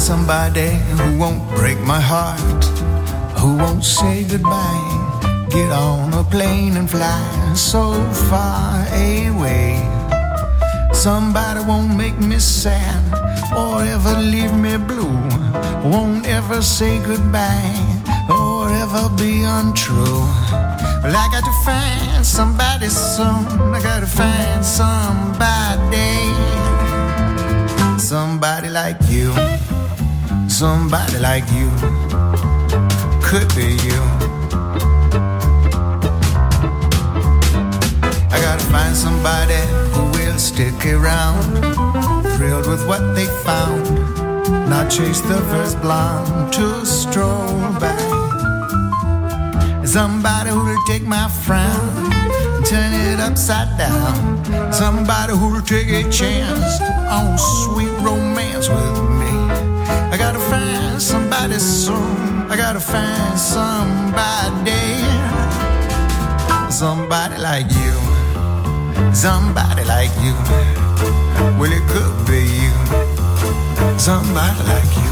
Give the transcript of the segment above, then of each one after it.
Find somebody who won't break my heart, who won't say goodbye. Get on a plane and fly so far away. Somebody won't make me sad or ever leave me blue, won't ever say goodbye or ever be untrue. Well, I got to find somebody soon. I gotta find somebody somebody like you, somebody like you, could be you. I gotta find somebody who will stick around, thrilled with what they found, not chase the first blonde to stroll by. Somebody who'll take my frown and turn it upside down. Somebody who'll take a chance on sweet romance with me. I gotta find somebody soon. I gotta find somebody. Somebody like you. Somebody like you. Well, it could be you. Somebody like you.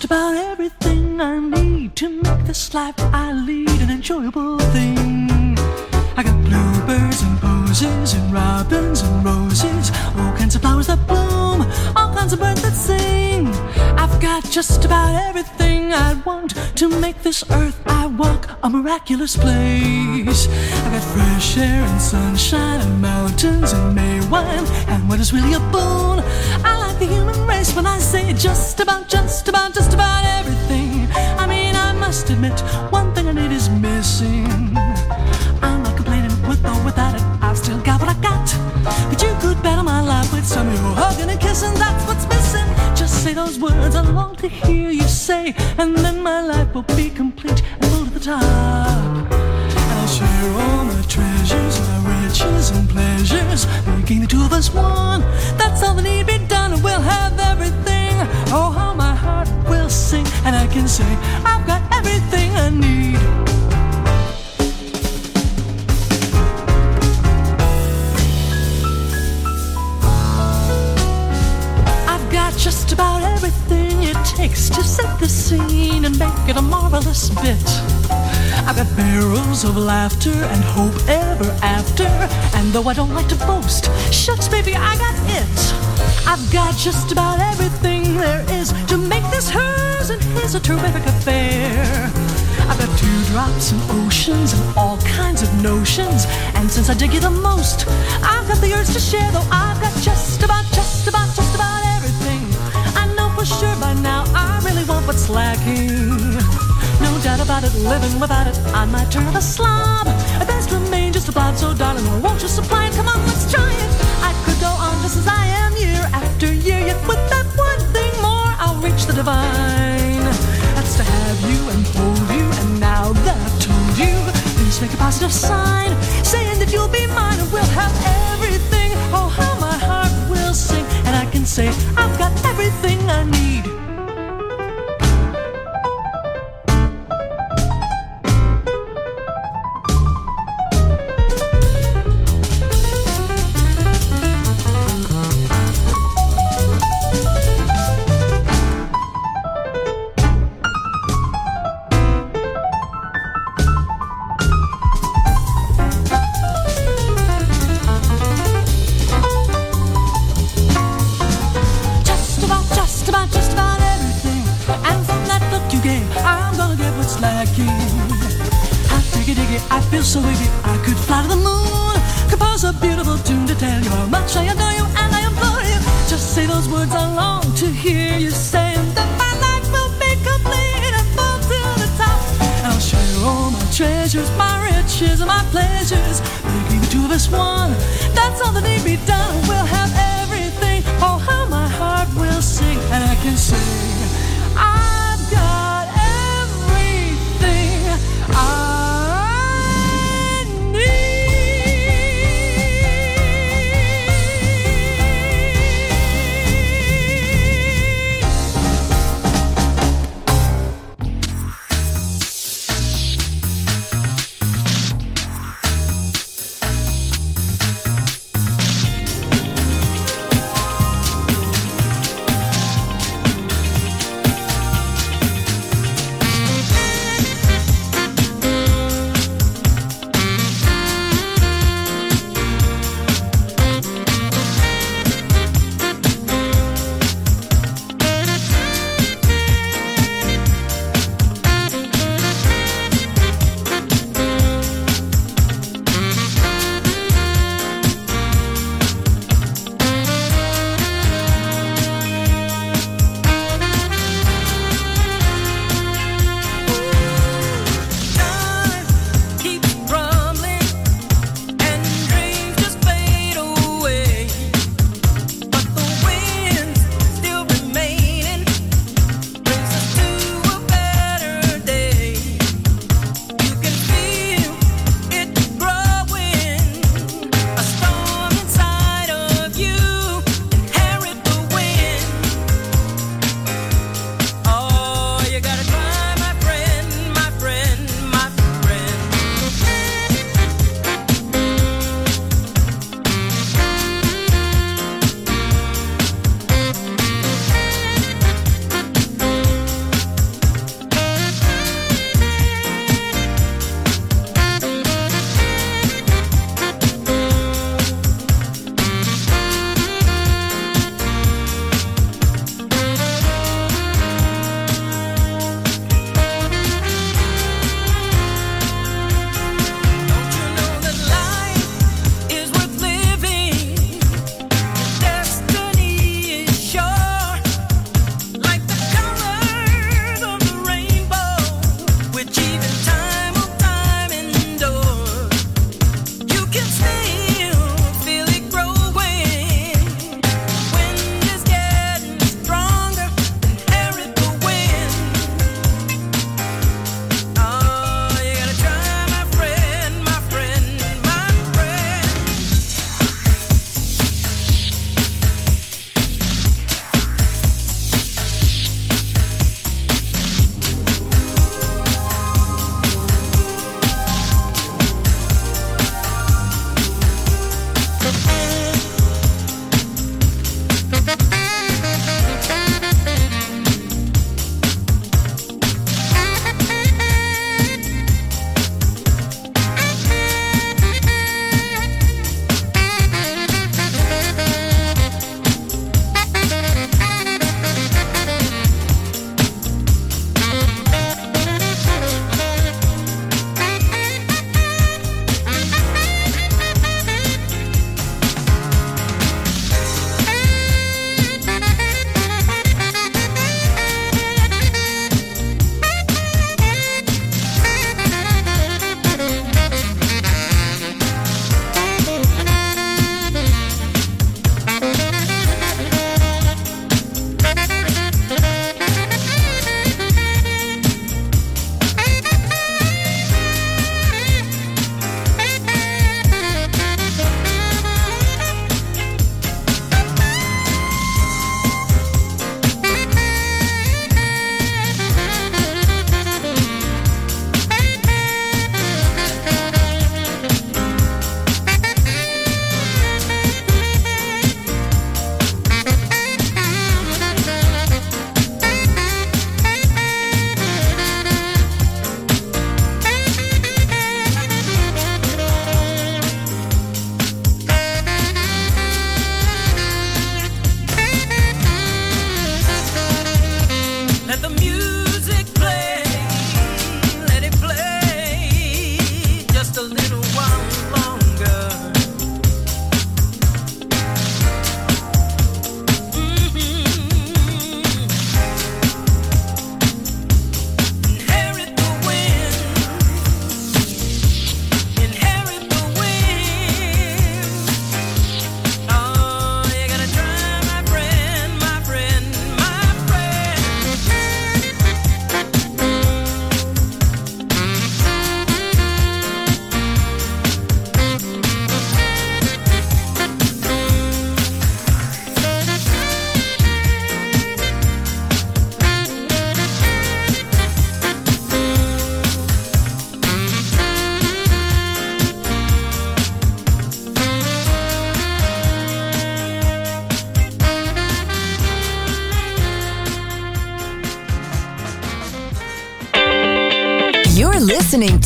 Just about everything I need to make this life I lead an enjoyable thing. I got bluebirds and posies and robins and roses, all kinds of flowers that bloom, all kinds of birds that sing. I've got just about everything I want to make this earth I walk a miraculous place. I got fresh air and sunshine and mountains and May wine, and what is really a boon? I the human race when I say just about, just about, just about everything. I mean, I must admit, one thing I need is missing. I'm not complaining with or without it. I've still got what I got. But you could bet on my life with some of hugging and kissing. That's what's missing. Just say those words I long to hear you say, and then my life will be complete and go to the top. And I'll share all my treasures, riches and pleasures, making the two of us one. That's all that need be done, and we'll have everything. Oh, how my heart will sing, and I can say I've got everything I need. I've got just about everything it takes to set the scene and make it a marvelous bit. I've got barrels of laughter and hope ever after. And though I don't like to boast, shucks, baby, I got it. I've got just about everything there is to make this hers and his a terrific affair. I've got dewdrops and oceans and all kinds of notions. And since I dig you the most, I've got the urge to share, though I've got just about, just about, just about everything. I know for sure by now I really want what's lacking. Doubt about it, living without it, I might turn a slob. At best remain just a blob, so darling, won't you supply it? Come on, let's try it. I could go on just as I am year after year, yet with that one thing more, I'll reach the divine. That's to have you and hold you, and now that I've told you, please make a positive sign, saying that you'll be mine and we'll have everything. Oh, how my heart will sing, and I can say I've got everything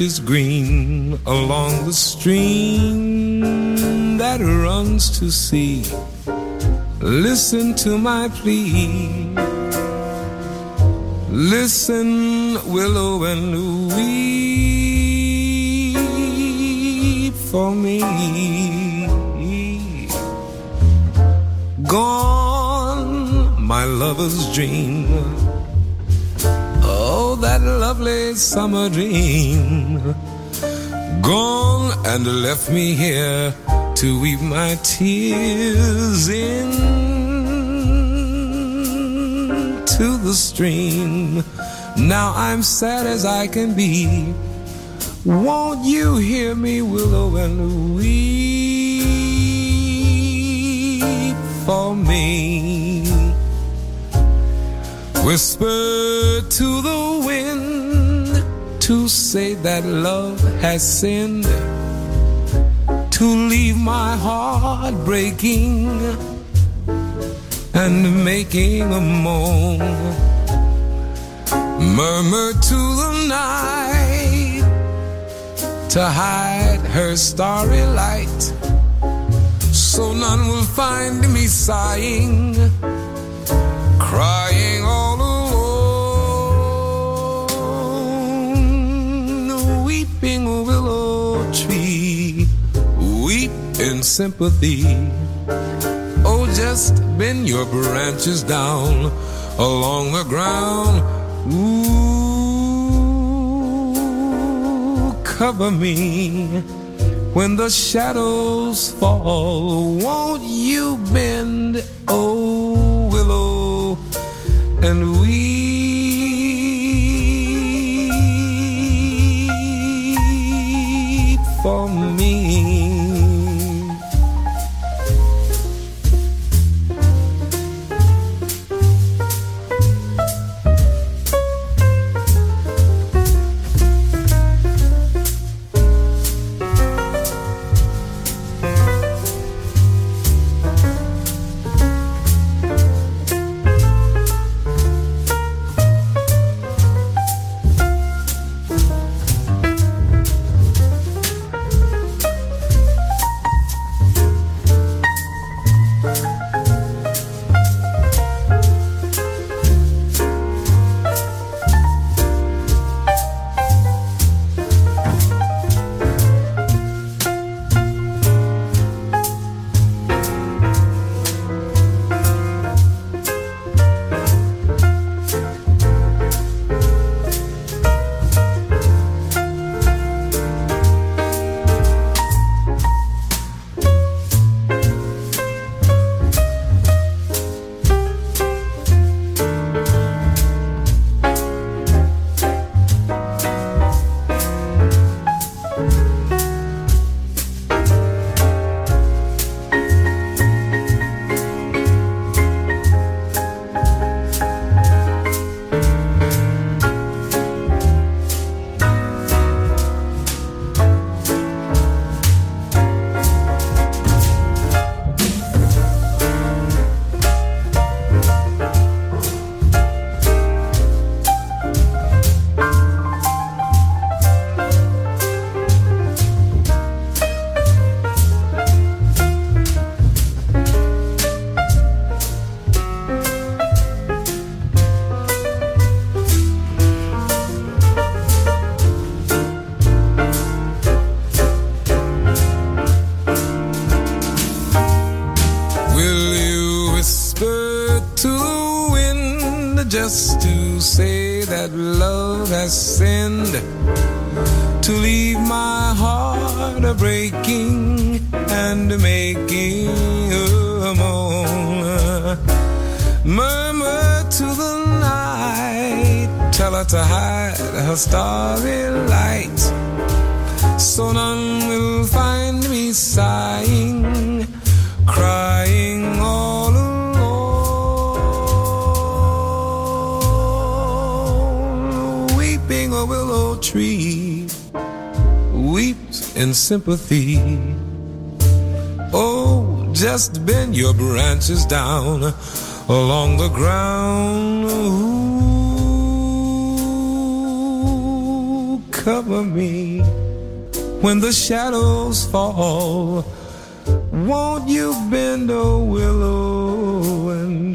Branches green along the stream that runs to sea. Listen to my plea. Listen, willow, and weep for me. Gone, my lover's dream. Lovely summer dream. Gone and left me here to weep my tears into the stream. Now I'm sad as I can be. Won't you hear me, willow, and weep for me? Whisper to the to say that love has sinned, to leave my heart breaking and making a moan. Murmur to the night to hide her starry light, so none will find me sighing crying in sympathy. Oh, just bend your branches down along the ground. Ooh, cover me when the shadows fall. Won't you bend, oh willow, and sympathy. Oh, just bend your branches down along the ground. Ooh, cover me when the shadows fall. Won't you bend a willow and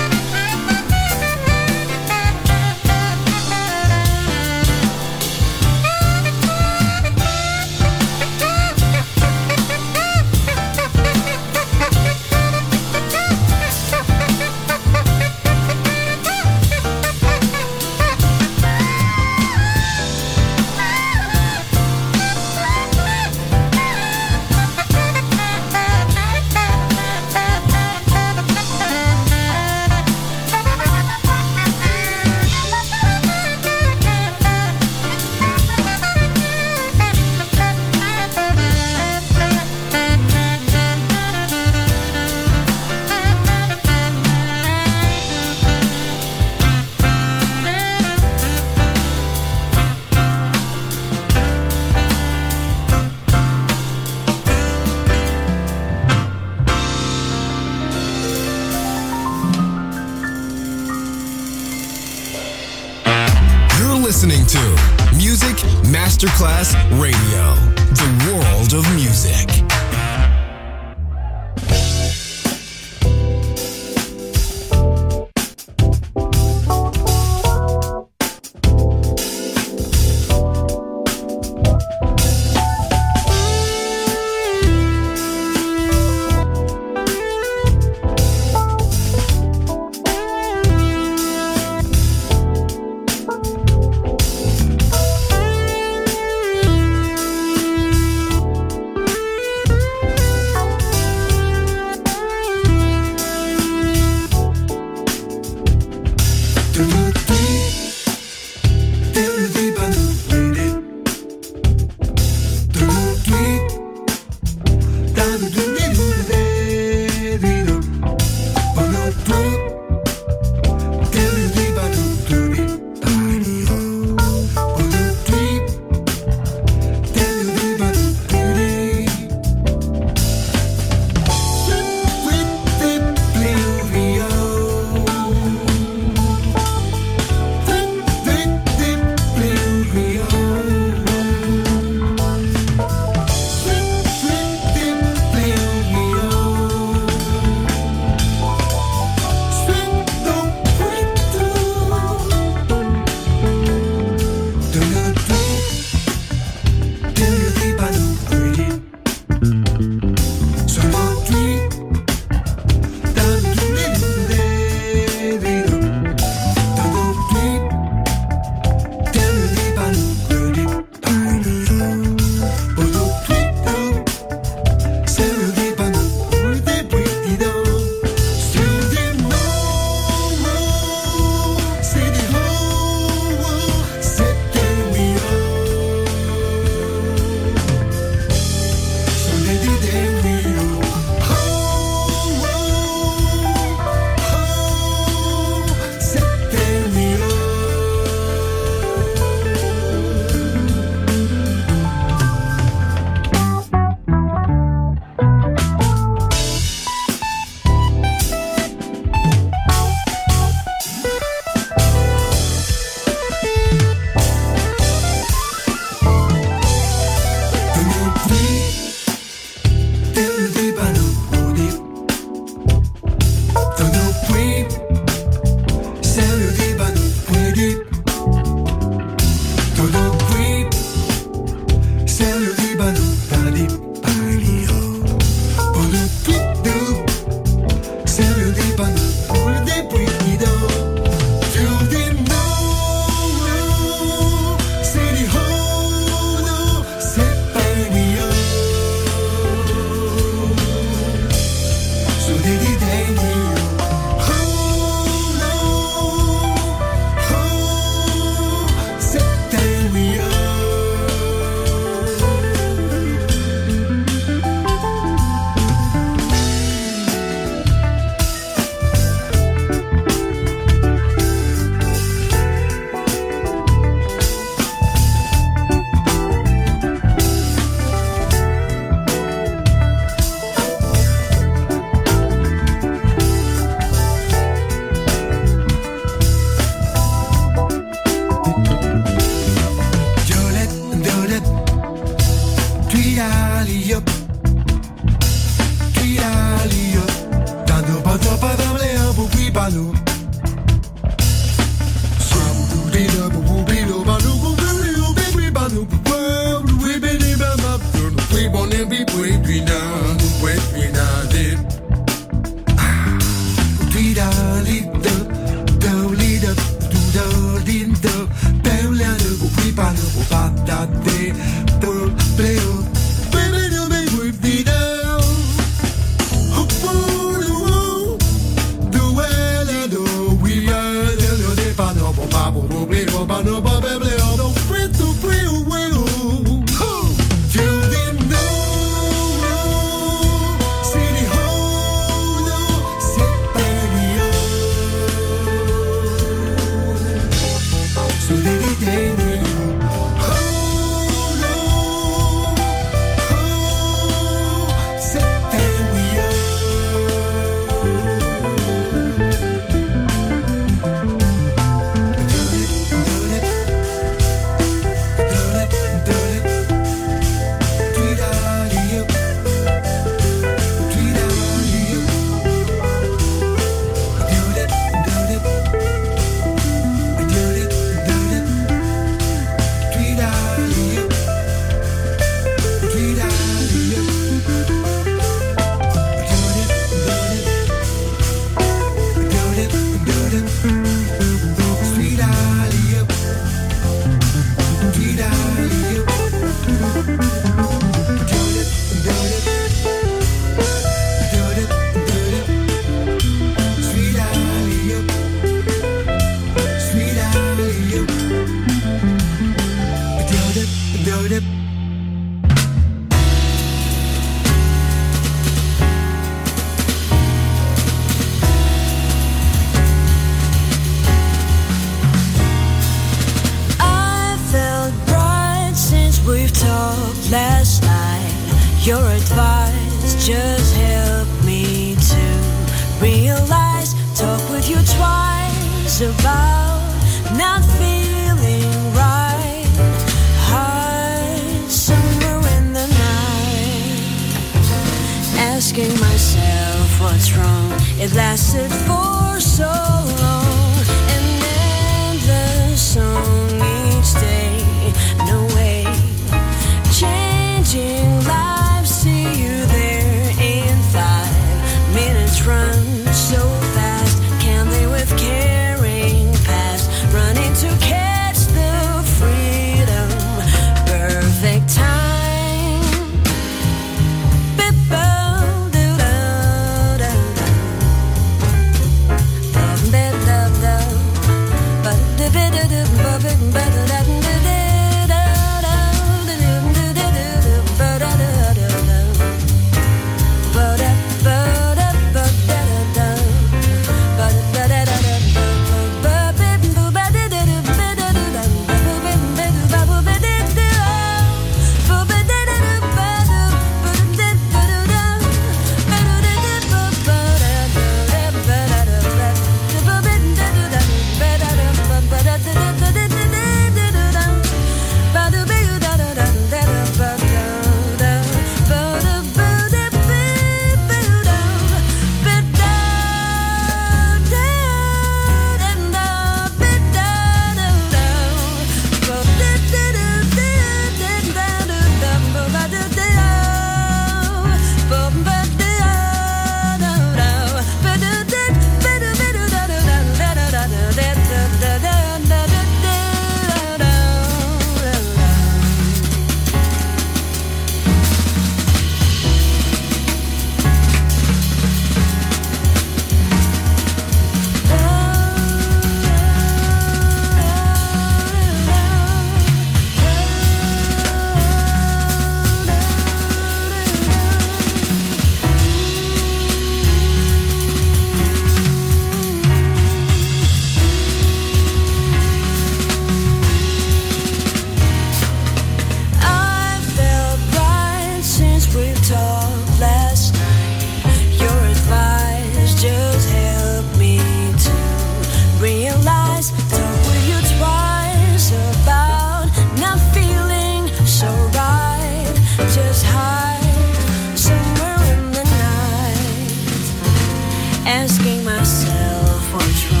asking myself what's wrong.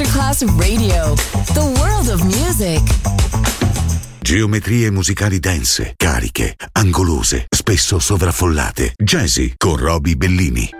Masterclass Radio, the world of music. Geometrie musicali dense, cariche, angolose, spesso sovraffollate. Jazzy con Roby Bellini.